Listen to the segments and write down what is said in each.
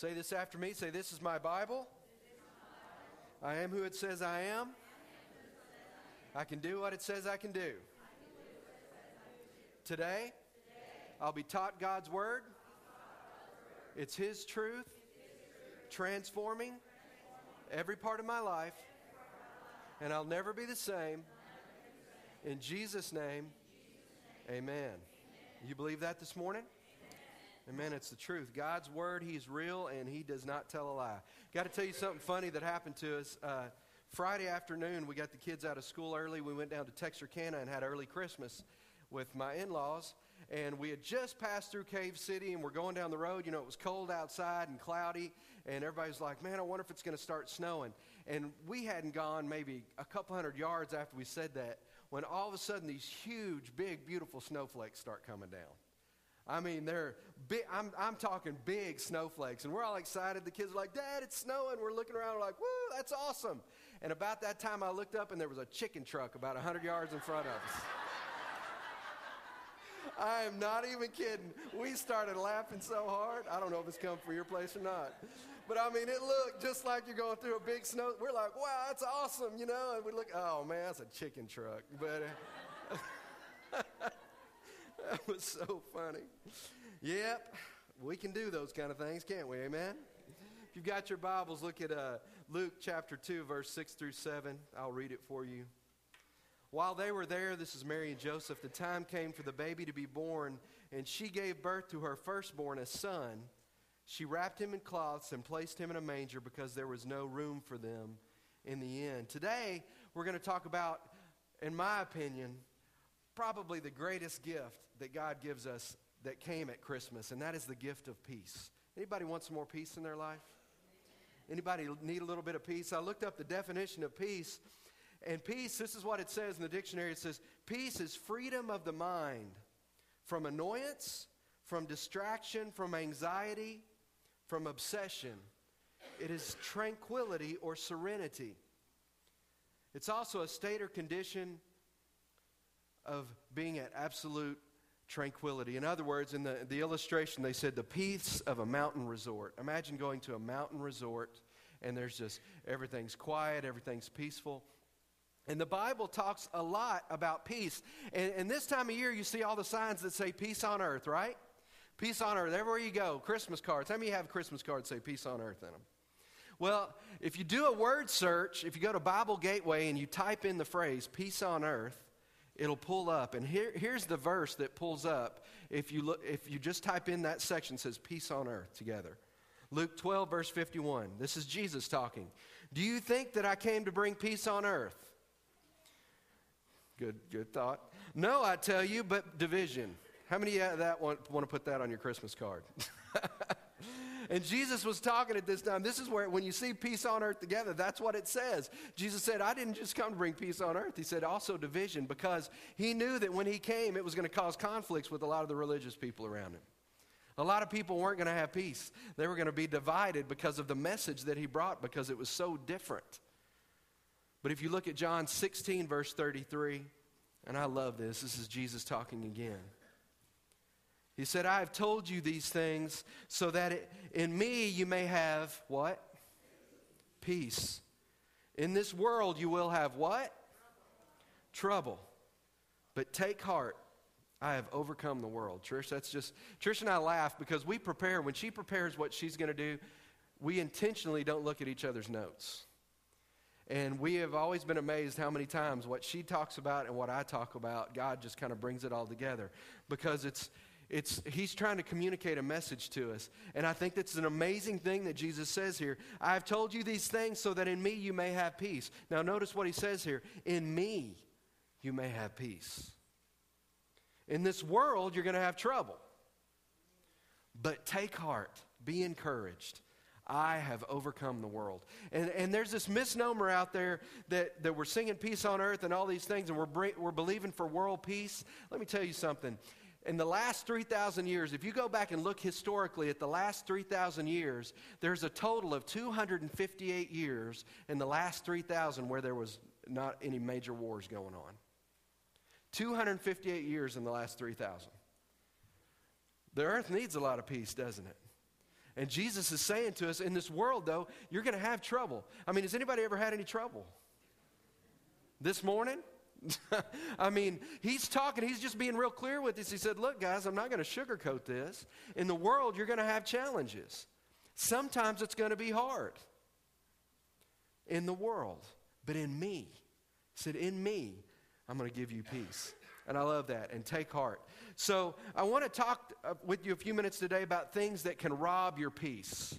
Say this after me. Say, This is my Bible. I am who it says I am. I can do what it says I can do. Today, I'll be taught God's Word. It's His truth, transforming every part of my life, and I'll never be the same. In Jesus' name, amen. You believe that this morning? Amen. It's the truth. God's word, He's real and He does not tell a lie. Got to tell you something funny that happened to us. Uh, Friday afternoon, we got the kids out of school early. We went down to Texarkana and had early Christmas with my in laws. And we had just passed through Cave City and we're going down the road. You know, it was cold outside and cloudy. And everybody's like, man, I wonder if it's going to start snowing. And we hadn't gone maybe a couple hundred yards after we said that when all of a sudden these huge, big, beautiful snowflakes start coming down. I mean, they're big, I'm, I'm talking big snowflakes. And we're all excited. The kids are like, Dad, it's snowing. We're looking around, we're like, woo, that's awesome. And about that time, I looked up and there was a chicken truck about 100 yards in front of us. I am not even kidding. We started laughing so hard. I don't know if it's come from your place or not. But I mean, it looked just like you're going through a big snow. We're like, wow, that's awesome, you know? And we look, oh man, that's a chicken truck. But uh, was so funny. Yep, we can do those kind of things, can't we? Amen? If you've got your Bibles, look at uh, Luke chapter 2, verse 6 through 7. I'll read it for you. While they were there, this is Mary and Joseph, the time came for the baby to be born, and she gave birth to her firstborn, a son. She wrapped him in cloths and placed him in a manger because there was no room for them in the inn. Today, we're going to talk about, in my opinion, probably the greatest gift that God gives us that came at Christmas, and that is the gift of peace. Anybody want some more peace in their life? Anybody need a little bit of peace? I looked up the definition of peace and peace, this is what it says in the dictionary it says, peace is freedom of the mind from annoyance, from distraction, from anxiety, from obsession. It is tranquility or serenity. It's also a state or condition of being at absolute tranquility. In other words, in the, the illustration, they said the peace of a mountain resort. Imagine going to a mountain resort and there's just everything's quiet, everything's peaceful. And the Bible talks a lot about peace. And, and, this time of year, you see all the signs that say peace on earth, right? Peace on earth. Everywhere you go, Christmas cards. How many have Christmas cards say peace on earth in them? Well, if you do a word search, if you go to Bible Gateway and you type in the phrase peace on earth, it'll pull up. And here, here's the verse that pulls up if you, look, if you just type in that section says peace on earth together. Luke 12, verse 51. This is Jesus talking. Do you think that I came to bring peace on earth? Good, good thought. No, I tell you, but division. How many of that want, want to put that on your Christmas card? and Jesus was talking at this time. This is where, when you see peace on earth together, that's what it says. Jesus said, I didn't just come to bring peace on earth. He said also division because he knew that when he came, it was going to cause conflicts with a lot of the religious people around him. A lot of people weren't going to have peace. They were going to be divided because of the message that he brought because it was so different. But if you look at John 16, verse 33, and I love this, this is Jesus talking again. He said, I have told you these things so that it, in me you may have what? Peace. In this world you will have what? Trouble. But take heart. I have overcome the world. Trish, that's just, Trish and I laugh because we prepare, when she prepares what she's going to do, we intentionally don't look at each other's notes. And we have always been amazed how many times what she talks about and what I talk about, God just kind of brings it all together because it's, it's, he's trying to communicate a message to us. And I think that's an amazing thing that Jesus says here. I have told you these things so that in me you may have peace. Now, notice what he says here in me you may have peace. In this world, you're going to have trouble. But take heart, be encouraged. I have overcome the world. And, and there's this misnomer out there that, that we're singing peace on earth and all these things, and we're, we're believing for world peace. Let me tell you something. In the last 3,000 years, if you go back and look historically at the last 3,000 years, there's a total of 258 years in the last 3,000 where there was not any major wars going on. 258 years in the last 3,000. The earth needs a lot of peace, doesn't it? And Jesus is saying to us, in this world, though, you're going to have trouble. I mean, has anybody ever had any trouble? This morning? I mean, he's talking, he's just being real clear with this. He said, Look, guys, I'm not going to sugarcoat this. In the world, you're going to have challenges. Sometimes it's going to be hard in the world, but in me, he said, In me, I'm going to give you peace. And I love that. And take heart. So I want to talk uh, with you a few minutes today about things that can rob your peace.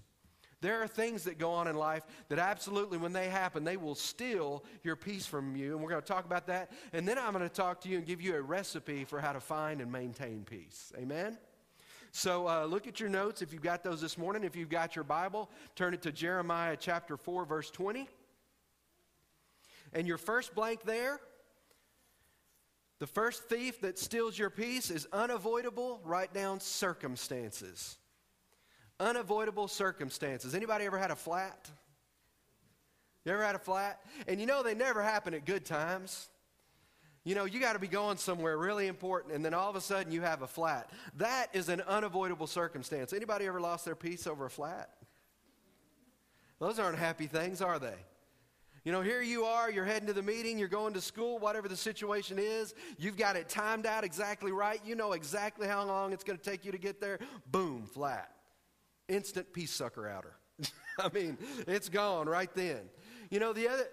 There are things that go on in life that absolutely, when they happen, they will steal your peace from you. And we're going to talk about that. And then I'm going to talk to you and give you a recipe for how to find and maintain peace. Amen? So uh, look at your notes if you've got those this morning. If you've got your Bible, turn it to Jeremiah chapter 4, verse 20. And your first blank there, the first thief that steals your peace is unavoidable. Write down circumstances unavoidable circumstances. Anybody ever had a flat? You ever had a flat? And you know they never happen at good times. You know, you got to be going somewhere really important, and then all of a sudden you have a flat. That is an unavoidable circumstance. Anybody ever lost their peace over a flat? Those aren't happy things, are they? You know, here you are, you're heading to the meeting, you're going to school, whatever the situation is. You've got it timed out exactly right. You know exactly how long it's going to take you to get there. Boom, flat instant peace sucker outer. I mean, it's gone right then. You know, the other,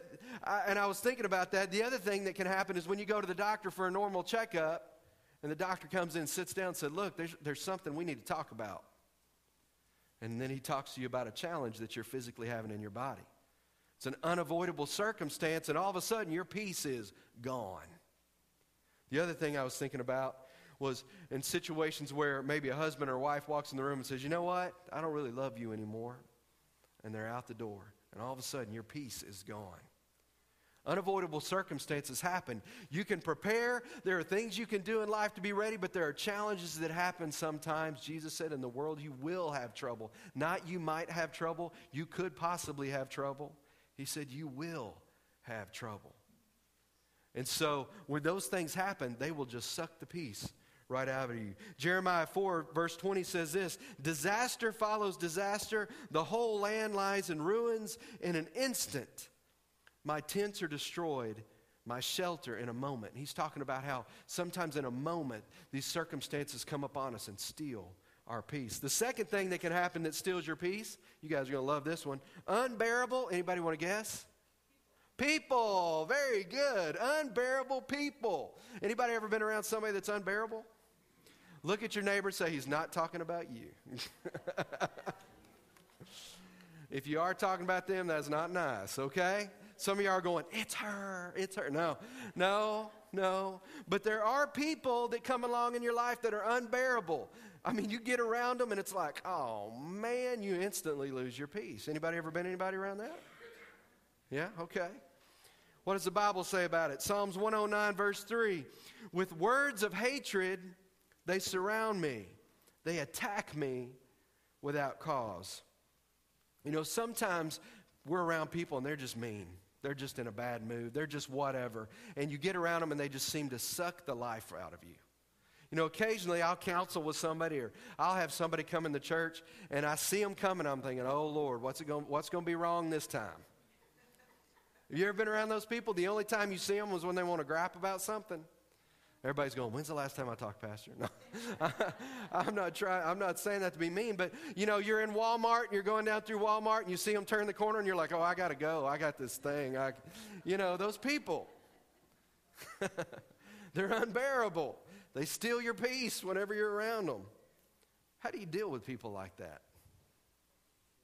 I, and I was thinking about that. The other thing that can happen is when you go to the doctor for a normal checkup, and the doctor comes in sits down and said, Look, there's, there's something we need to talk about. And then he talks to you about a challenge that you're physically having in your body. It's an unavoidable circumstance, and all of a sudden your peace is gone. The other thing I was thinking about was in situations where maybe a husband or wife walks in the room and says, You know what? I don't really love you anymore. And they're out the door. And all of a sudden, your peace is gone. Unavoidable circumstances happen. You can prepare. There are things you can do in life to be ready, but there are challenges that happen sometimes. Jesus said, In the world, you will have trouble. Not you might have trouble, you could possibly have trouble. He said, You will have trouble. And so, when those things happen, they will just suck the peace right out of you. Jeremiah 4, verse 20 says this Disaster follows disaster. The whole land lies in ruins. In an instant, my tents are destroyed, my shelter in a moment. He's talking about how sometimes in a moment these circumstances come upon us and steal our peace. The second thing that can happen that steals your peace, you guys are going to love this one. Unbearable. Anybody want to guess? People. Very good. Unbearable people. Anybody ever been around somebody that's unbearable? Look at your neighbor say, He's not talking about you. if you are talking about them, that's not nice, okay? Some of you are going, It's her, it's her. No, no, no. But there are people that come along in your life that are unbearable. I mean, you get around them and it's like, oh man, you instantly lose your peace. Anybody ever been anybody around that? Yeah, okay. What does the Bible say about it? Psalms 109, verse 3. With words of hatred, they surround me, they attack me without cause. You know, sometimes we're around people and they're just mean. They're just in a bad mood. They're just whatever. And you get around them and they just seem to suck the life out of you. You know, occasionally I'll counsel with somebody or I'll have somebody come in the church and I see them coming. I'm thinking, oh, Lord, what's, it going, what's going to be wrong this time? Have you ever been around those people? The only time you see them was when they want to grap about something. Everybody's going, when's the last time I talked, Pastor? No, I'm not trying, I'm not saying that to be mean, but you know, you're in Walmart and you're going down through Walmart and you see them turn the corner and you're like, oh, I got to go. I got this thing. I, you know, those people, they're unbearable. They steal your peace whenever you're around them. How do you deal with people like that?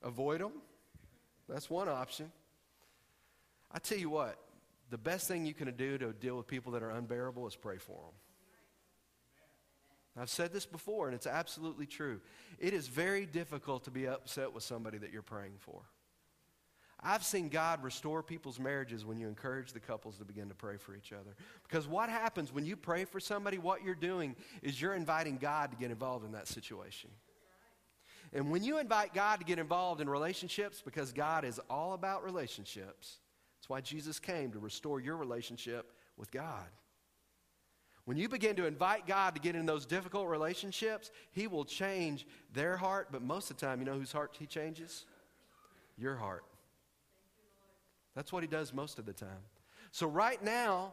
Avoid them? That's one option. I tell you what, the best thing you can do to deal with people that are unbearable is pray for them. I've said this before, and it's absolutely true. It is very difficult to be upset with somebody that you're praying for. I've seen God restore people's marriages when you encourage the couples to begin to pray for each other. Because what happens when you pray for somebody, what you're doing is you're inviting God to get involved in that situation. And when you invite God to get involved in relationships, because God is all about relationships, that's why Jesus came to restore your relationship with God. When you begin to invite God to get in those difficult relationships, He will change their heart, but most of the time, you know whose heart He changes? Your heart. That's what He does most of the time. So, right now,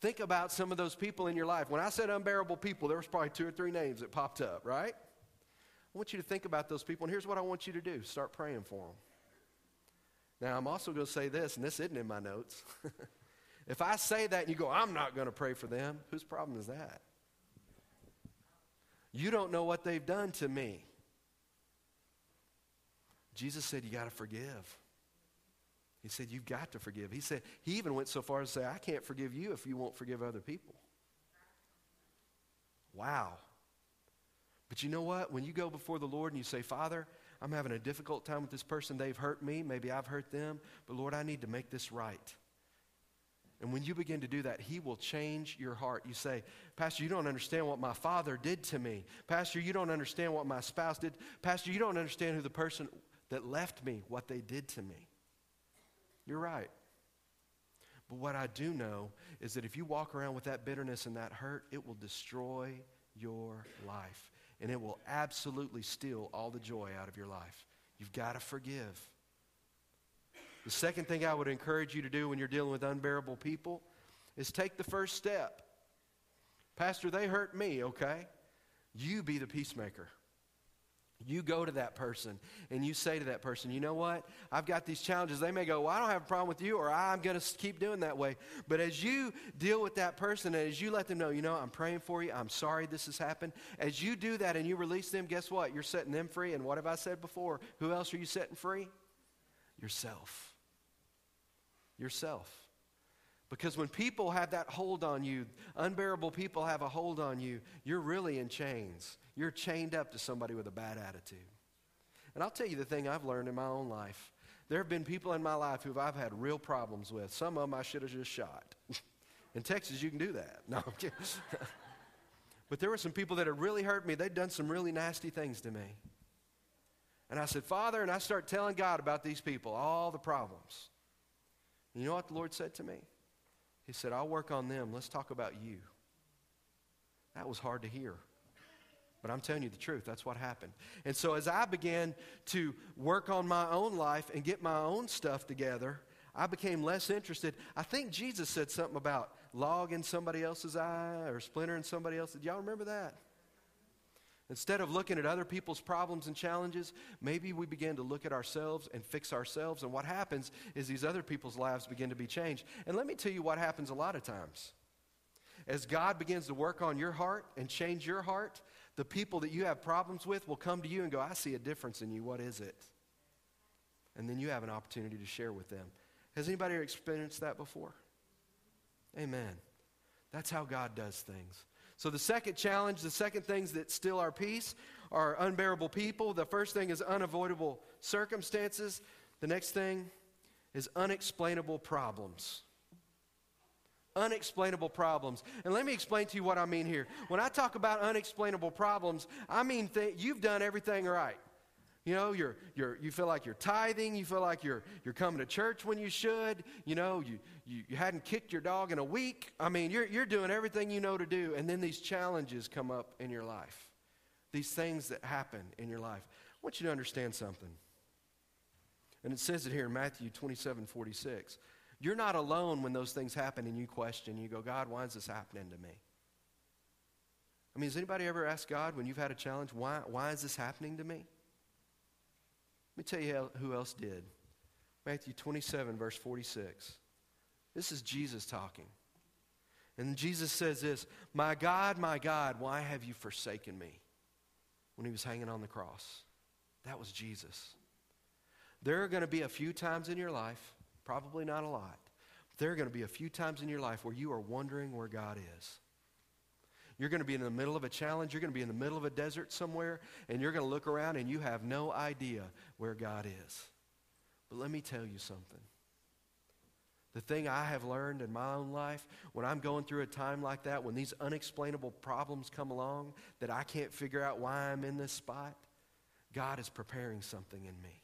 think about some of those people in your life. When I said unbearable people, there was probably two or three names that popped up, right? I want you to think about those people, and here's what I want you to do start praying for them. Now, I'm also going to say this, and this isn't in my notes. if I say that and you go, I'm not going to pray for them, whose problem is that? You don't know what they've done to me. Jesus said, You got to forgive. He said, You've got to forgive. He said, He even went so far as to say, I can't forgive you if you won't forgive other people. Wow. But you know what? When you go before the Lord and you say, Father, I'm having a difficult time with this person. They've hurt me. Maybe I've hurt them. But Lord, I need to make this right. And when you begin to do that, He will change your heart. You say, Pastor, you don't understand what my father did to me. Pastor, you don't understand what my spouse did. Pastor, you don't understand who the person that left me, what they did to me. You're right. But what I do know is that if you walk around with that bitterness and that hurt, it will destroy your life and it will absolutely steal all the joy out of your life. You've got to forgive. The second thing I would encourage you to do when you're dealing with unbearable people is take the first step. Pastor, they hurt me, okay? You be the peacemaker. You go to that person and you say to that person, you know what? I've got these challenges. They may go, well, I don't have a problem with you, or I'm going to keep doing that way. But as you deal with that person and as you let them know, you know, I'm praying for you, I'm sorry this has happened, as you do that and you release them, guess what? You're setting them free. And what have I said before? Who else are you setting free? Yourself. Yourself. Because when people have that hold on you, unbearable people have a hold on you, you're really in chains. You're chained up to somebody with a bad attitude. And I'll tell you the thing I've learned in my own life. There have been people in my life who I've had real problems with. Some of them I should have just shot. in Texas, you can do that. No, I'm kidding. but there were some people that had really hurt me. They'd done some really nasty things to me. And I said, Father, and I start telling God about these people, all the problems. And you know what the Lord said to me? He said, I'll work on them. Let's talk about you. That was hard to hear. But I'm telling you the truth, that's what happened. And so as I began to work on my own life and get my own stuff together, I became less interested. I think Jesus said something about log in somebody else's eye or splinter in somebody else's. Y'all remember that? Instead of looking at other people's problems and challenges, maybe we begin to look at ourselves and fix ourselves. And what happens is these other people's lives begin to be changed. And let me tell you what happens a lot of times. As God begins to work on your heart and change your heart, the people that you have problems with will come to you and go, I see a difference in you. What is it? And then you have an opportunity to share with them. Has anybody experienced that before? Amen. That's how God does things. So, the second challenge, the second things that steal our peace are unbearable people. The first thing is unavoidable circumstances. The next thing is unexplainable problems unexplainable problems. And let me explain to you what I mean here. When I talk about unexplainable problems, I mean th- you've done everything right. You know, you're, you're, you feel like you're tithing. You feel like you're, you're coming to church when you should. You know, you, you, you hadn't kicked your dog in a week. I mean, you're, you're doing everything you know to do. And then these challenges come up in your life, these things that happen in your life. I want you to understand something. And it says it here in Matthew 27 46. You're not alone when those things happen and you question. You go, God, why is this happening to me? I mean, has anybody ever asked God when you've had a challenge, why, why is this happening to me? Let me tell you how, who else did. Matthew 27, verse 46. This is Jesus talking. And Jesus says this My God, my God, why have you forsaken me? When he was hanging on the cross. That was Jesus. There are going to be a few times in your life Probably not a lot. There are going to be a few times in your life where you are wondering where God is. You're going to be in the middle of a challenge. You're going to be in the middle of a desert somewhere, and you're going to look around and you have no idea where God is. But let me tell you something. The thing I have learned in my own life, when I'm going through a time like that, when these unexplainable problems come along that I can't figure out why I'm in this spot, God is preparing something in me.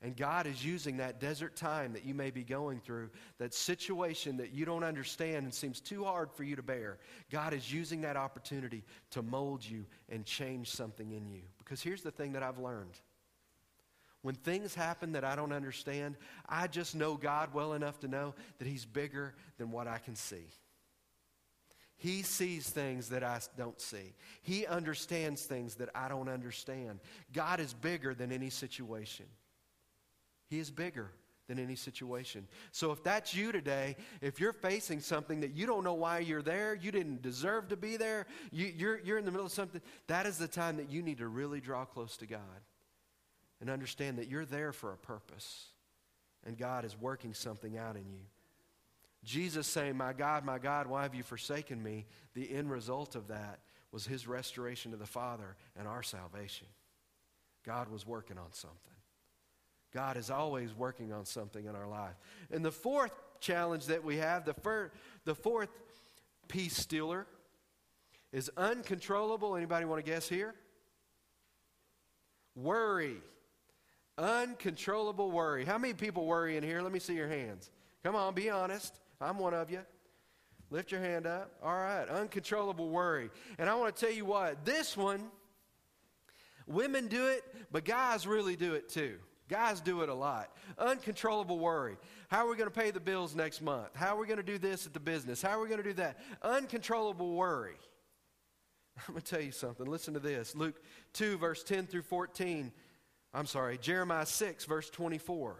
And God is using that desert time that you may be going through, that situation that you don't understand and seems too hard for you to bear. God is using that opportunity to mold you and change something in you. Because here's the thing that I've learned when things happen that I don't understand, I just know God well enough to know that He's bigger than what I can see. He sees things that I don't see. He understands things that I don't understand. God is bigger than any situation. He is bigger than any situation. So if that's you today, if you're facing something that you don't know why you're there, you didn't deserve to be there, you, are you're, you're in the middle of something, that is the time that you need to really draw close to God and understand that you're there for a purpose and God is working something out in you. Jesus saying, My God, my God, why have you forsaken me? The end result of that was his restoration to the Father and our salvation. God was working on something. God is always working on something in our life. And the fourth challenge that we have, the, fir- the fourth peace stealer, is uncontrollable. Anybody want to guess here? Worry. Uncontrollable worry. How many people worry in here? Let me see your hands. Come on, be honest. I'm one of you. Lift your hand up. All right. Uncontrollable worry. And I want to tell you what, this one, women do it, but guys really do it too. Guys do it a lot. Uncontrollable worry. How are we going to pay the bills next month? How are we going to do this at the business? How are we going to do that? Uncontrollable worry. I'm going to tell you something. Listen to this Luke 2, verse 10 through 14 I'm sorry, Jeremiah 6, verse 24.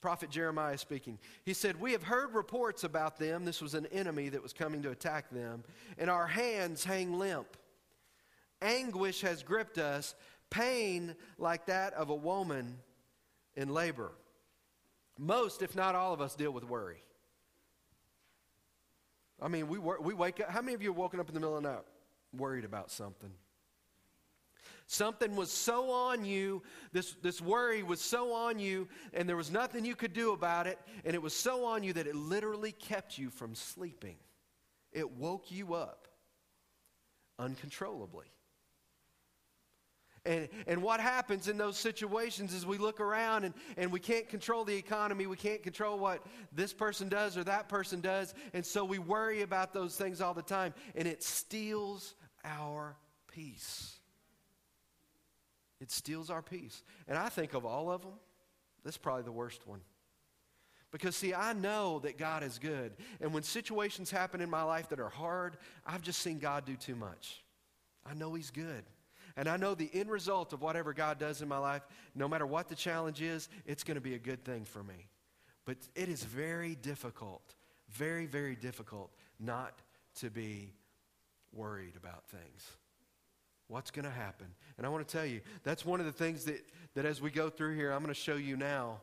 Prophet Jeremiah speaking. He said, We have heard reports about them. This was an enemy that was coming to attack them. And our hands hang limp. Anguish has gripped us, pain like that of a woman in labor. Most, if not all of us, deal with worry. I mean, we, we wake up. How many of you have woken up in the middle of the night worried about something? Something was so on you, this, this worry was so on you, and there was nothing you could do about it, and it was so on you that it literally kept you from sleeping. It woke you up uncontrollably. And, and what happens in those situations is we look around and, and we can't control the economy. We can't control what this person does or that person does. And so we worry about those things all the time. And it steals our peace. It steals our peace. And I think of all of them, that's probably the worst one. Because, see, I know that God is good. And when situations happen in my life that are hard, I've just seen God do too much. I know He's good. And I know the end result of whatever God does in my life, no matter what the challenge is, it's going to be a good thing for me. But it is very difficult, very, very difficult not to be worried about things. What's going to happen? And I want to tell you, that's one of the things that, that as we go through here, I'm going to show you now.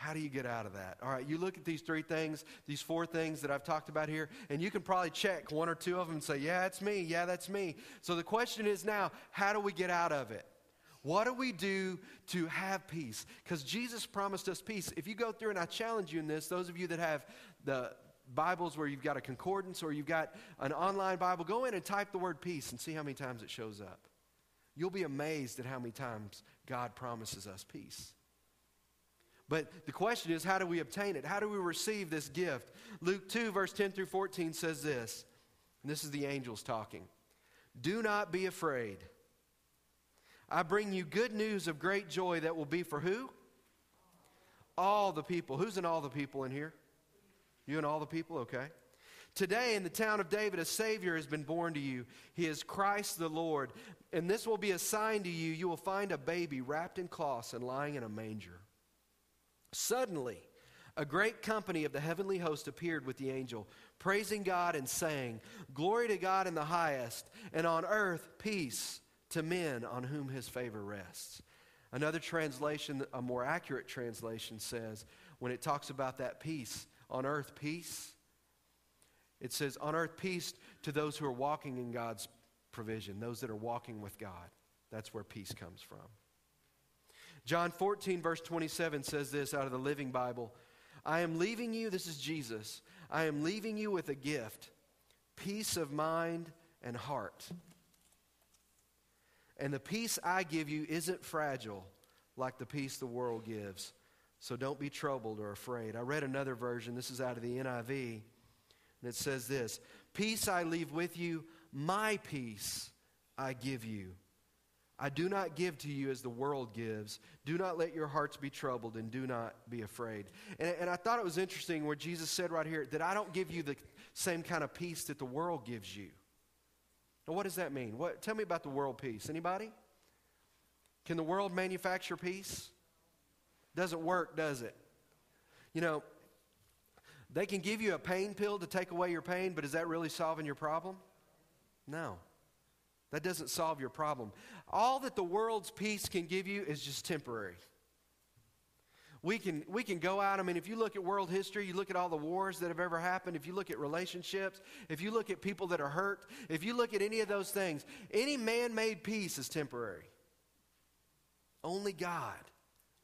How do you get out of that? All right, you look at these three things, these four things that I've talked about here, and you can probably check one or two of them and say, Yeah, that's me. Yeah, that's me. So the question is now, how do we get out of it? What do we do to have peace? Because Jesus promised us peace. If you go through, and I challenge you in this, those of you that have the Bibles where you've got a concordance or you've got an online Bible, go in and type the word peace and see how many times it shows up. You'll be amazed at how many times God promises us peace. But the question is, how do we obtain it? How do we receive this gift? Luke 2, verse 10 through 14 says this, and this is the angels talking Do not be afraid. I bring you good news of great joy that will be for who? All the people. Who's in all the people in here? You and all the people, okay? Today in the town of David, a Savior has been born to you. He is Christ the Lord. And this will be a sign to you. You will find a baby wrapped in cloths and lying in a manger. Suddenly, a great company of the heavenly host appeared with the angel, praising God and saying, Glory to God in the highest, and on earth peace to men on whom his favor rests. Another translation, a more accurate translation, says, when it talks about that peace, on earth peace. It says, on earth peace to those who are walking in God's provision, those that are walking with God. That's where peace comes from. John 14, verse 27 says this out of the Living Bible I am leaving you, this is Jesus, I am leaving you with a gift peace of mind and heart. And the peace I give you isn't fragile like the peace the world gives. So don't be troubled or afraid. I read another version. This is out of the NIV. And it says this Peace I leave with you, my peace I give you. I do not give to you as the world gives. Do not let your hearts be troubled and do not be afraid. And, and I thought it was interesting where Jesus said right here that I don't give you the same kind of peace that the world gives you. Now, what does that mean? What, tell me about the world peace. Anybody? Can the world manufacture peace? Doesn't work, does it? You know, they can give you a pain pill to take away your pain, but is that really solving your problem? No. That doesn't solve your problem. All that the world's peace can give you is just temporary. We can, we can go out. I mean, if you look at world history, you look at all the wars that have ever happened, if you look at relationships, if you look at people that are hurt, if you look at any of those things, any man made peace is temporary. Only God,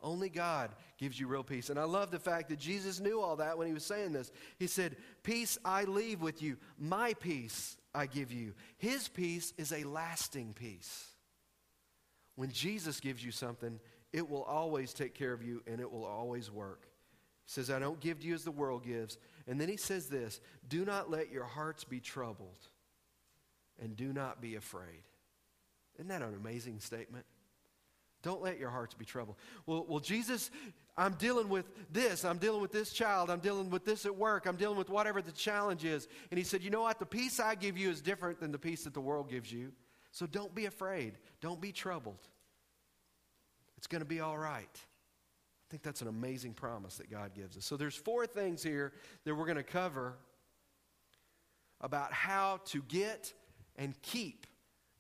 only God gives you real peace. And I love the fact that Jesus knew all that when he was saying this. He said, Peace I leave with you, my peace I give you. His peace is a lasting peace. When Jesus gives you something, it will always take care of you and it will always work. He says, I don't give to you as the world gives. And then he says this do not let your hearts be troubled and do not be afraid. Isn't that an amazing statement? Don't let your hearts be troubled. Well, well, Jesus, I'm dealing with this. I'm dealing with this child. I'm dealing with this at work. I'm dealing with whatever the challenge is. And he said, You know what? The peace I give you is different than the peace that the world gives you. So don't be afraid. Don't be troubled. It's going to be all right. I think that's an amazing promise that God gives us. So there's four things here that we're going to cover about how to get and keep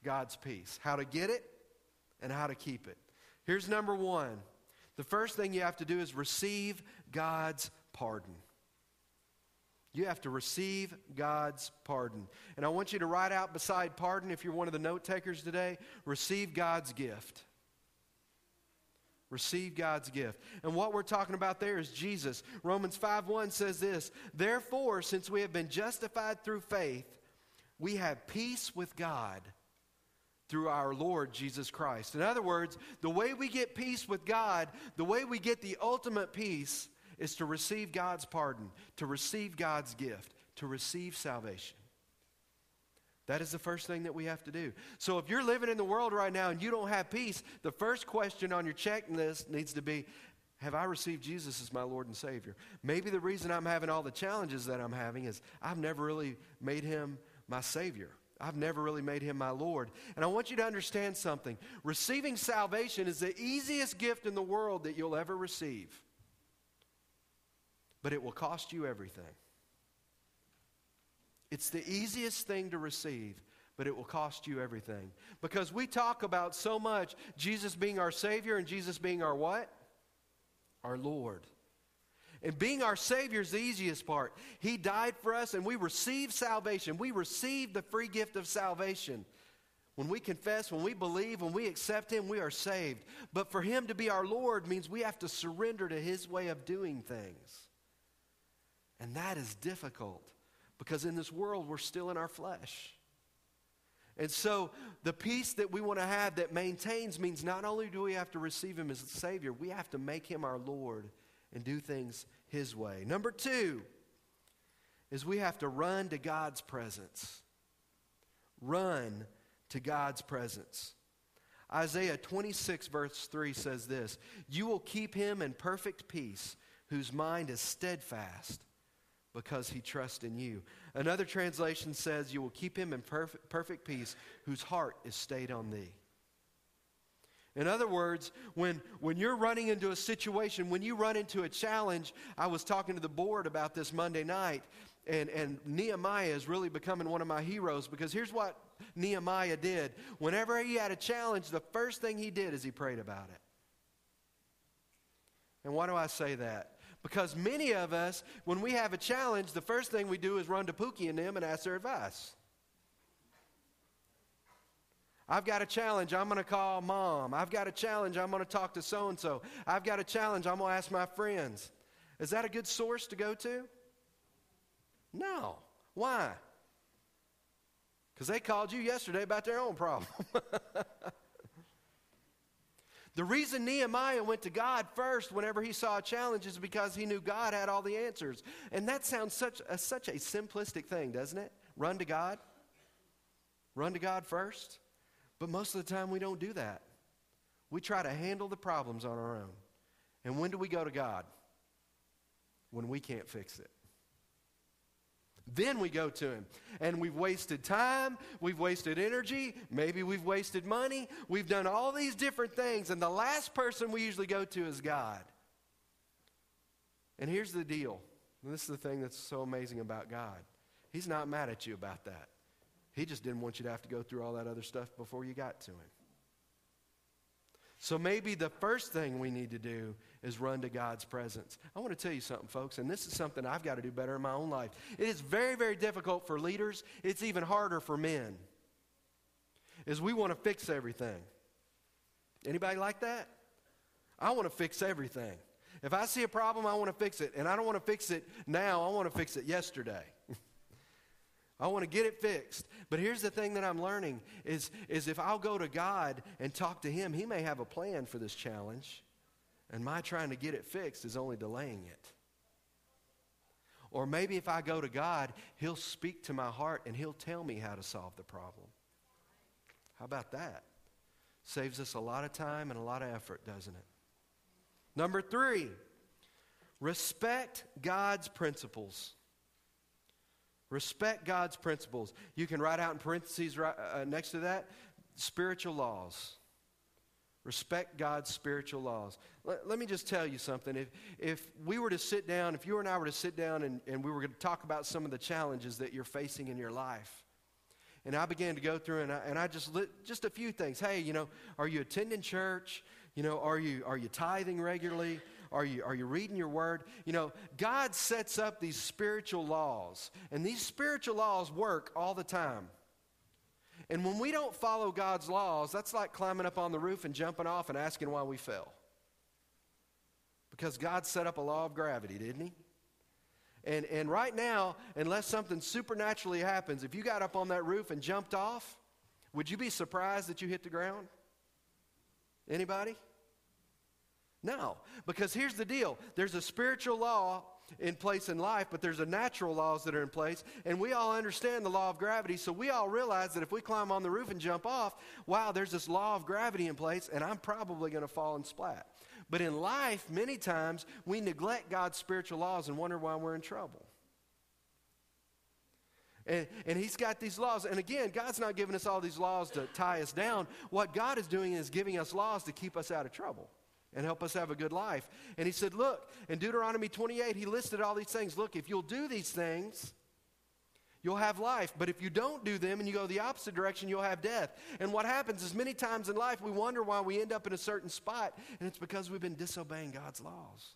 God's peace. How to get it and how to keep it. Here's number one. The first thing you have to do is receive God's pardon. You have to receive God's pardon. And I want you to write out beside pardon, if you're one of the note takers today, receive God's gift. Receive God's gift. And what we're talking about there is Jesus. Romans 5 1 says this Therefore, since we have been justified through faith, we have peace with God through our Lord Jesus Christ. In other words, the way we get peace with God, the way we get the ultimate peace, is to receive God's pardon, to receive God's gift, to receive salvation. That is the first thing that we have to do. So if you're living in the world right now and you don't have peace, the first question on your checklist needs to be Have I received Jesus as my Lord and Savior? Maybe the reason I'm having all the challenges that I'm having is I've never really made him my Savior. I've never really made him my Lord. And I want you to understand something. Receiving salvation is the easiest gift in the world that you'll ever receive, but it will cost you everything. It's the easiest thing to receive, but it will cost you everything. Because we talk about so much Jesus being our Savior and Jesus being our what? Our Lord. And being our Savior is the easiest part. He died for us and we receive salvation. We receive the free gift of salvation. When we confess, when we believe, when we accept Him, we are saved. But for Him to be our Lord means we have to surrender to His way of doing things. And that is difficult because in this world we're still in our flesh. And so the peace that we want to have that maintains means not only do we have to receive Him as Savior, we have to make Him our Lord and do things His way. Number two is we have to run to God's presence. Run to God's presence. Isaiah 26, verse 3 says this You will keep him in perfect peace, whose mind is steadfast because he trusts in you. Another translation says, You will keep him in perfect, perfect peace, whose heart is stayed on thee. In other words, when, when you're running into a situation, when you run into a challenge, I was talking to the board about this Monday night, and, and Nehemiah is really becoming one of my heroes because here's what Nehemiah did. Whenever he had a challenge, the first thing he did is he prayed about it. And why do I say that? Because many of us, when we have a challenge, the first thing we do is run to Pookie and them and ask their advice. I've got a challenge, I'm going to call mom. I've got a challenge, I'm going to talk to so and so. I've got a challenge, I'm going to ask my friends. Is that a good source to go to? No. Why? Because they called you yesterday about their own problem. The reason Nehemiah went to God first whenever he saw a challenge is because he knew God had all the answers. And that sounds such a, such a simplistic thing, doesn't it? Run to God. Run to God first. But most of the time, we don't do that. We try to handle the problems on our own. And when do we go to God? When we can't fix it. Then we go to Him. And we've wasted time, we've wasted energy, maybe we've wasted money, we've done all these different things. And the last person we usually go to is God. And here's the deal. This is the thing that's so amazing about God. He's not mad at you about that. He just didn't want you to have to go through all that other stuff before you got to Him. So maybe the first thing we need to do is run to God's presence. I want to tell you something, folks, and this is something I've got to do better in my own life. It is very, very difficult for leaders. It's even harder for men. Is we want to fix everything. Anybody like that? I want to fix everything. If I see a problem, I want to fix it. And I don't want to fix it now, I want to fix it yesterday. I want to get it fixed. But here's the thing that I'm learning is, is if I'll go to God and talk to Him, He may have a plan for this challenge. And my trying to get it fixed is only delaying it. Or maybe if I go to God, He'll speak to my heart and He'll tell me how to solve the problem. How about that? Saves us a lot of time and a lot of effort, doesn't it? Number three, respect God's principles. Respect God's principles. You can write out in parentheses right, uh, next to that spiritual laws. Respect God's spiritual laws. Let, let, me just tell you something. If, if we were to sit down, if you and I were to sit down and, and we were going to talk about some of the challenges that you're facing in your life, and I began to go through and I, and I just lit, just a few things. Hey, you know, are you attending church? You know, are you, are you tithing regularly? Are you, are you reading your word? You know, God sets up these spiritual laws, and these spiritual laws work all the time. And when we don't follow God's laws, that's like climbing up on the roof and jumping off and asking why we fell. Because God set up a law of gravity, didn't He? And, and right now, unless something supernaturally happens, if you got up on that roof and jumped off, would you be surprised that you hit the ground? Anybody? No, because here's the deal there's a spiritual law in place in life, but there's a natural laws that are in place, and we all understand the law of gravity, so we all realize that if we climb on the roof and jump off, wow, there's this law of gravity in place, and I'm probably going to fall and splat. But in life, many times we neglect God's spiritual laws and wonder why we're in trouble. And, and he's got these laws. And again, God's not giving us all these laws to tie us down. What God is doing is giving us laws to keep us out of trouble and help us have a good life. And he said, Look, in Deuteronomy 28, he listed all these things. Look, if you'll do these things, you'll have life. But if you don't do them and you go the opposite direction, you'll have death. And what happens is many times in life we wonder why we end up in a certain spot, and it's because we've been disobeying God's laws.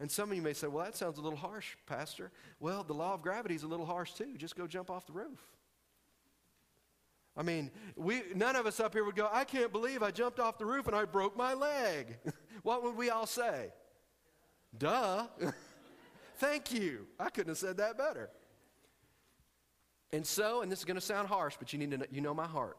And some of you may say, Well, that sounds a little harsh, Pastor. Well, the law of gravity is a little harsh too. Just go jump off the roof. I mean, we, none of us up here would go, I can't believe I jumped off the roof and I broke my leg. what would we all say? Duh. Thank you. I couldn't have said that better. And so, and this is going to sound harsh, but you need to know, you know my heart.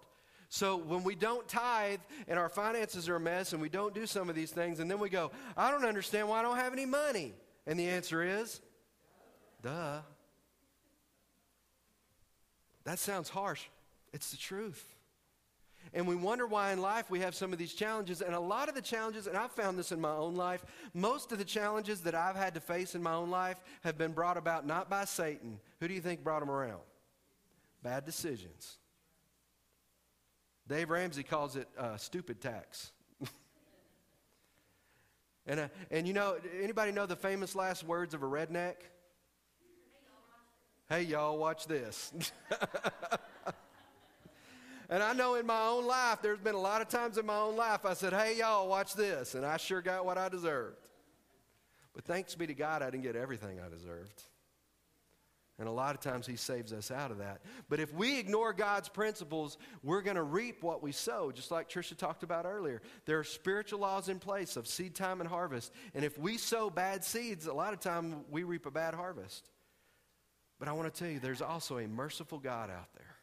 So when we don't tithe and our finances are a mess and we don't do some of these things, and then we go, I don't understand why I don't have any money. And the answer is, duh. That sounds harsh. It's the truth. And we wonder why in life we have some of these challenges. And a lot of the challenges, and I've found this in my own life, most of the challenges that I've had to face in my own life have been brought about not by Satan. Who do you think brought them around? Bad decisions. Dave Ramsey calls it uh, stupid tax. and, uh, and you know, anybody know the famous last words of a redneck? Hey, y'all, watch this. And I know in my own life, there's been a lot of times in my own life I said, hey, y'all, watch this. And I sure got what I deserved. But thanks be to God, I didn't get everything I deserved. And a lot of times He saves us out of that. But if we ignore God's principles, we're going to reap what we sow, just like Trisha talked about earlier. There are spiritual laws in place of seed time and harvest. And if we sow bad seeds, a lot of time we reap a bad harvest. But I want to tell you, there's also a merciful God out there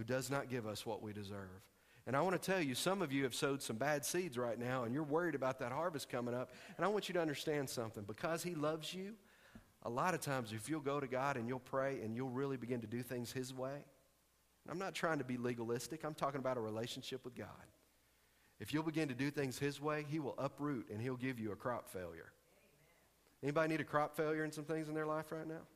who does not give us what we deserve. And I want to tell you, some of you have sowed some bad seeds right now, and you're worried about that harvest coming up. And I want you to understand something. Because He loves you, a lot of times if you'll go to God and you'll pray and you'll really begin to do things His way, I'm not trying to be legalistic, I'm talking about a relationship with God. If you'll begin to do things His way, He will uproot and He'll give you a crop failure. Anybody need a crop failure in some things in their life right now?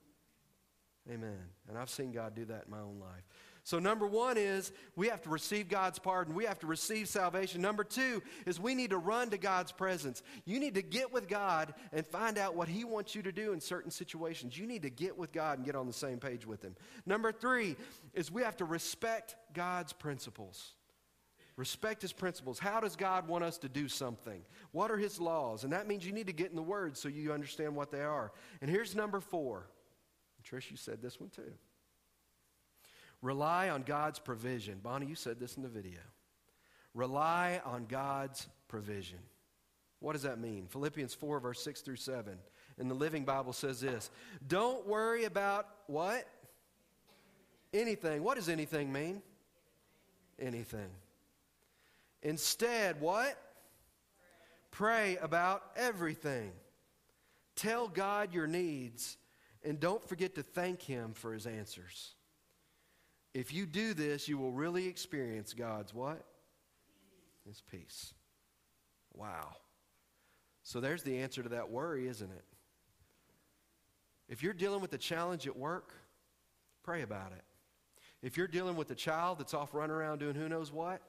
Amen. And I've seen God do that in my own life. So, number one is we have to receive God's pardon. We have to receive salvation. Number two is we need to run to God's presence. You need to get with God and find out what He wants you to do in certain situations. You need to get with God and get on the same page with Him. Number three is we have to respect God's principles. Respect his principles. How does God want us to do something? What are his laws? And that means you need to get in the word so you understand what they are. And here's number four. Trish, you said this one too. Rely on God's provision. Bonnie, you said this in the video. Rely on God's provision. What does that mean? Philippians 4, verse 6 through 7. In the Living Bible says this Don't worry about what? Anything. What does anything mean? Anything. Instead, what? Pray about everything. Tell God your needs and don't forget to thank Him for His answers. If you do this, you will really experience God's what? His peace. Wow. So there's the answer to that worry, isn't it? If you're dealing with a challenge at work, pray about it. If you're dealing with a child that's off running around doing who knows what,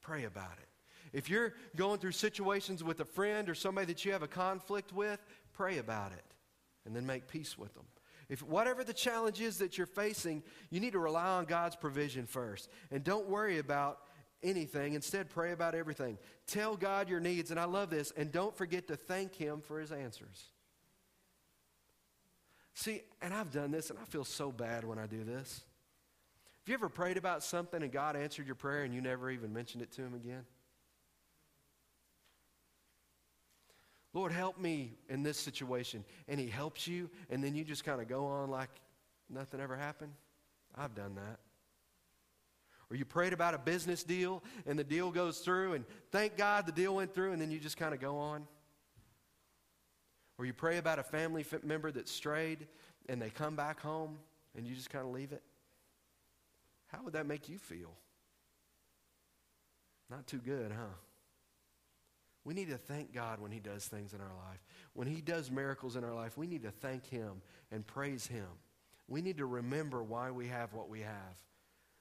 pray about it. If you're going through situations with a friend or somebody that you have a conflict with, pray about it and then make peace with them. If whatever the challenge is that you're facing, you need to rely on God's provision first. And don't worry about anything. Instead, pray about everything. Tell God your needs, and I love this, and don't forget to thank Him for His answers. See, and I've done this, and I feel so bad when I do this. Have you ever prayed about something and God answered your prayer and you never even mentioned it to Him again? Lord, help me in this situation. And He helps you, and then you just kind of go on like nothing ever happened. I've done that. Or you prayed about a business deal, and the deal goes through, and thank God the deal went through, and then you just kind of go on. Or you pray about a family member that strayed, and they come back home, and you just kind of leave it. How would that make you feel? Not too good, huh? We need to thank God when He does things in our life. When He does miracles in our life, we need to thank Him and praise Him. We need to remember why we have what we have.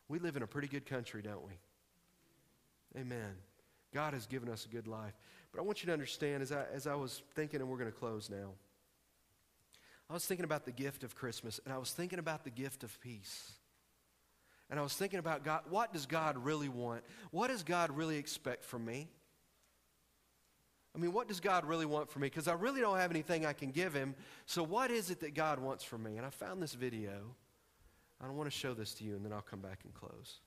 We live in a pretty good country, don't we? Amen. God has given us a good life. But I want you to understand, as I, as I was thinking, and we're going to close now, I was thinking about the gift of Christmas, and I was thinking about the gift of peace. And I was thinking about God, what does God really want? What does God really expect from me? I mean, what does God really want from me? Because I really don't have anything I can give him. So, what is it that God wants from me? And I found this video. I don't want to show this to you, and then I'll come back and close.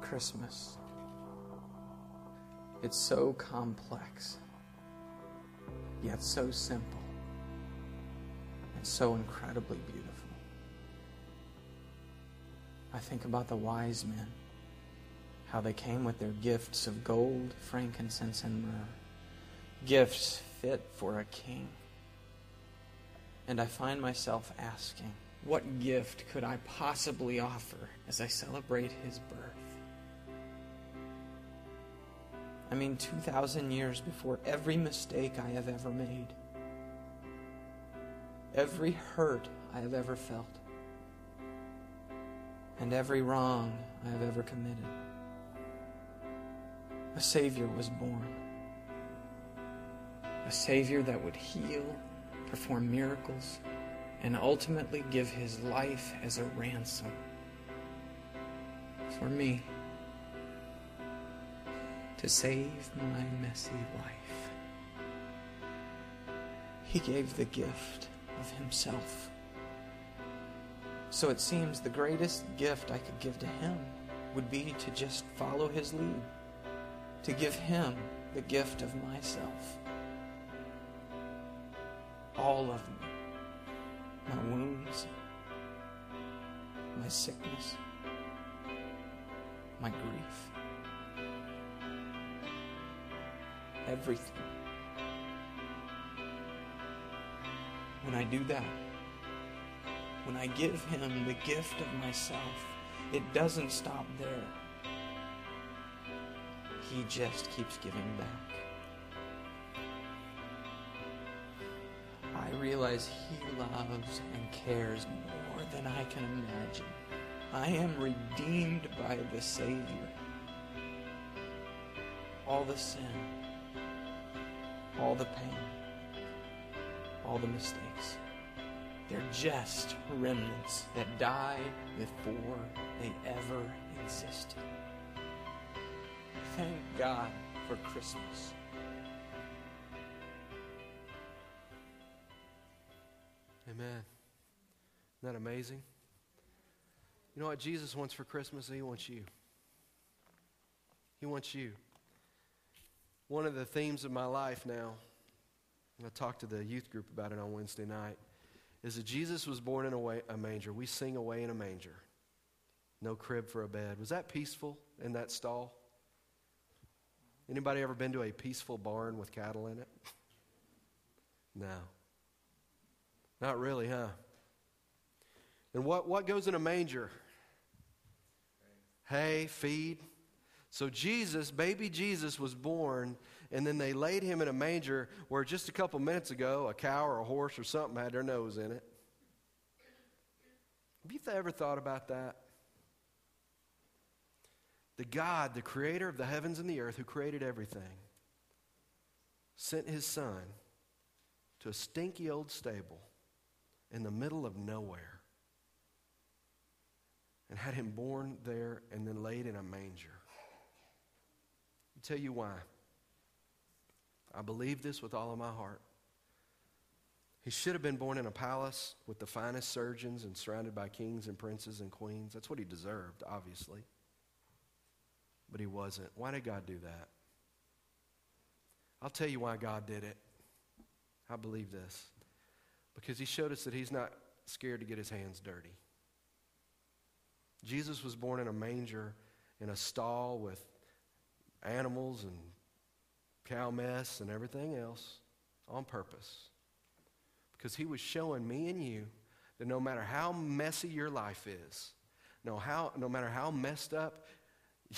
Christmas. It's so complex, yet so simple, and so incredibly beautiful. I think about the wise men, how they came with their gifts of gold, frankincense, and myrrh, gifts fit for a king. And I find myself asking, what gift could I possibly offer as I celebrate his birth? I mean, 2,000 years before every mistake I have ever made, every hurt I have ever felt, and every wrong I have ever committed. A Savior was born. A Savior that would heal, perform miracles, and ultimately give his life as a ransom for me to save my messy life. He gave the gift of Himself. So it seems the greatest gift I could give to Him would be to just follow his lead, to give him the gift of myself. All of me, my wounds, my sickness, my grief, everything. When I do that, when I give him the gift of myself, it doesn't stop there. He just keeps giving back. I realize He loves and cares more than I can imagine. I am redeemed by the Savior. All the sin, all the pain, all the mistakes. They're just remnants that die before they ever existed. Thank God for Christmas. Amen. Isn't that amazing? You know what Jesus wants for Christmas? He wants you. He wants you. One of the themes of my life now, I talked to the youth group about it on Wednesday night, is that Jesus was born in a, way, a manger. We sing away in a manger. No crib for a bed. Was that peaceful in that stall? Anybody ever been to a peaceful barn with cattle in it? no. Not really, huh? And what, what goes in a manger? Hay, feed. So Jesus, baby Jesus, was born, and then they laid him in a manger where just a couple minutes ago a cow or a horse or something had their nose in it. Have you ever thought about that? The God, the creator of the heavens and the earth, who created everything, sent his son to a stinky old stable in the middle of nowhere and had him born there and then laid in a manger. Tell you why. I believe this with all of my heart. He should have been born in a palace with the finest surgeons and surrounded by kings and princes and queens. That's what he deserved, obviously. But he wasn't. Why did God do that? I'll tell you why God did it. I believe this. Because he showed us that he's not scared to get his hands dirty. Jesus was born in a manger, in a stall with animals and cow mess and everything else on purpose. Because he was showing me and you that no matter how messy your life is, no, how, no matter how messed up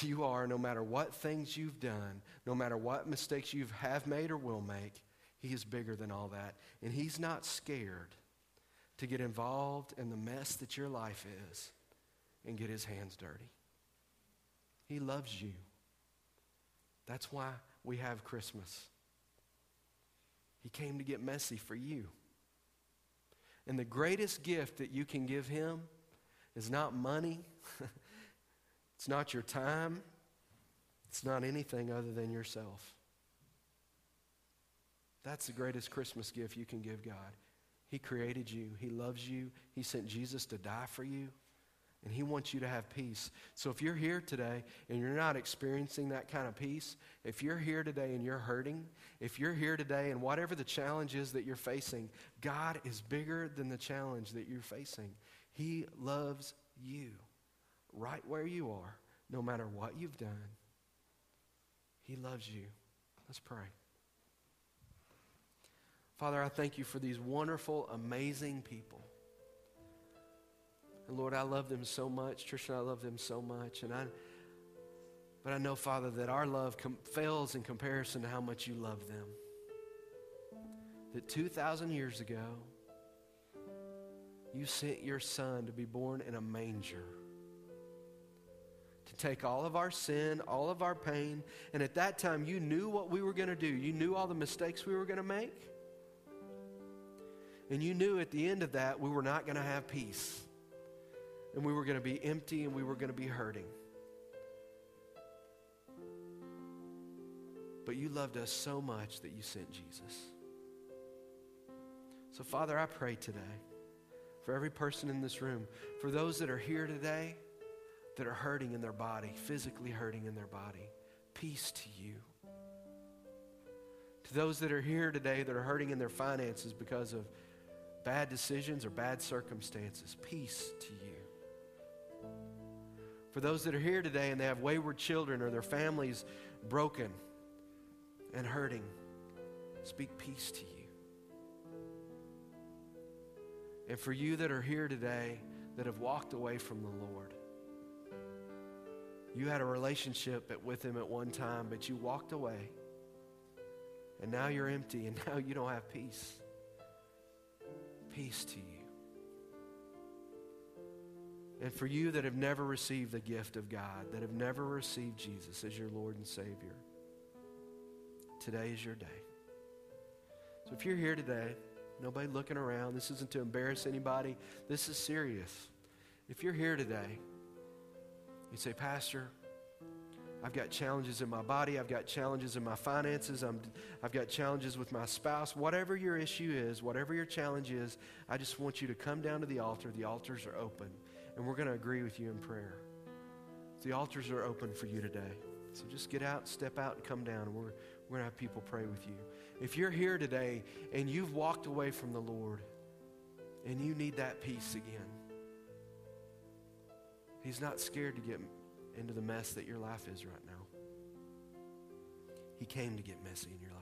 you are, no matter what things you've done, no matter what mistakes you have made or will make, he is bigger than all that. And he's not scared to get involved in the mess that your life is and get his hands dirty. He loves you. That's why we have Christmas. He came to get messy for you. And the greatest gift that you can give him is not money, it's not your time, it's not anything other than yourself. That's the greatest Christmas gift you can give God. He created you, He loves you, He sent Jesus to die for you. And he wants you to have peace. So if you're here today and you're not experiencing that kind of peace, if you're here today and you're hurting, if you're here today and whatever the challenge is that you're facing, God is bigger than the challenge that you're facing. He loves you right where you are, no matter what you've done. He loves you. Let's pray. Father, I thank you for these wonderful, amazing people. And Lord, I love them so much. Trisha, I love them so much. And I, but I know, Father, that our love com- fails in comparison to how much you love them. That 2,000 years ago, you sent your son to be born in a manger. To take all of our sin, all of our pain, and at that time you knew what we were going to do. You knew all the mistakes we were going to make. And you knew at the end of that we were not going to have peace and we were going to be empty and we were going to be hurting. But you loved us so much that you sent Jesus. So, Father, I pray today for every person in this room, for those that are here today that are hurting in their body, physically hurting in their body, peace to you. To those that are here today that are hurting in their finances because of bad decisions or bad circumstances, peace to you. For those that are here today and they have wayward children or their families broken and hurting, speak peace to you. And for you that are here today that have walked away from the Lord, you had a relationship with Him at one time, but you walked away. And now you're empty, and now you don't have peace. Peace to you. And for you that have never received the gift of God, that have never received Jesus as your Lord and Savior, today is your day. So if you're here today, nobody looking around, this isn't to embarrass anybody, this is serious. If you're here today, you say, Pastor, I've got challenges in my body. I've got challenges in my finances. i have got challenges with my spouse. Whatever your issue is, whatever your challenge is, I just want you to come down to the altar. The altars are open, and we're going to agree with you in prayer. The altars are open for you today. So just get out, step out, and come down, we're, we're going to have people pray with you. If you're here today and you've walked away from the Lord and you need that peace again, He's not scared to get into the mess that your life is right now. He came to get messy in your life.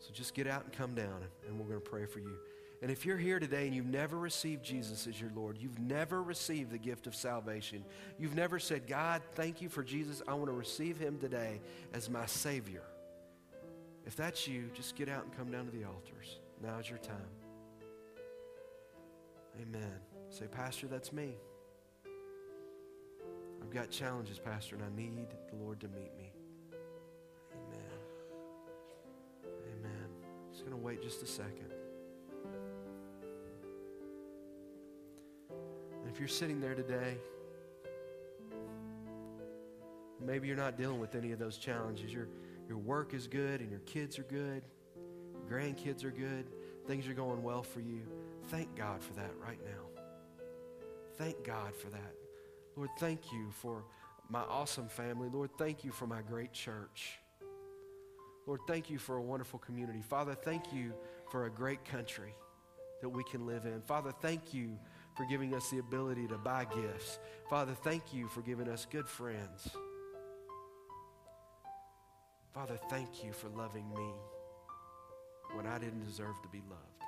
So just get out and come down, and we're going to pray for you. And if you're here today and you've never received Jesus as your Lord, you've never received the gift of salvation, you've never said, God, thank you for Jesus. I want to receive him today as my Savior. If that's you, just get out and come down to the altars. Now is your time. Amen. Say, Pastor, that's me. I've got challenges, Pastor, and I need the Lord to meet me. Amen. Amen. Just going to wait just a second. If you're sitting there today, maybe you're not dealing with any of those challenges. Your, your work is good and your kids are good, grandkids are good, things are going well for you. Thank God for that right now. Thank God for that. Lord, thank you for my awesome family. Lord, thank you for my great church. Lord, thank you for a wonderful community. Father, thank you for a great country that we can live in. Father, thank you for giving us the ability to buy gifts. Father, thank you for giving us good friends. Father, thank you for loving me when I didn't deserve to be loved.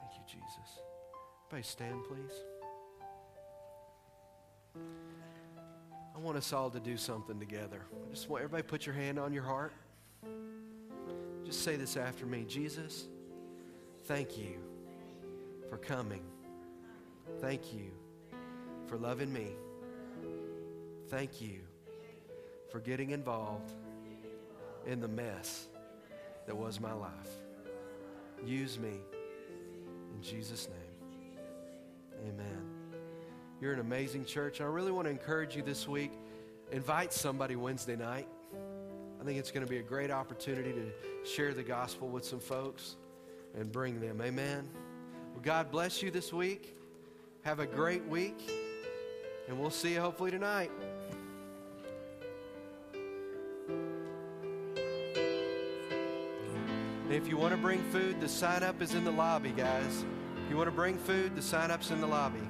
Thank you, Jesus. Everybody stand, please. I want us all to do something together. I just want everybody put your hand on your heart. Just say this after me Jesus, thank you for coming. Thank you for loving me. Thank you for getting involved in the mess that was my life. Use me in Jesus' name. Amen. You're an amazing church. I really want to encourage you this week. Invite somebody Wednesday night. I think it's going to be a great opportunity to share the gospel with some folks and bring them. Amen. God bless you this week. Have a great week. And we'll see you hopefully tonight. And if you want to bring food, the sign up is in the lobby, guys. If you want to bring food, the sign up's in the lobby.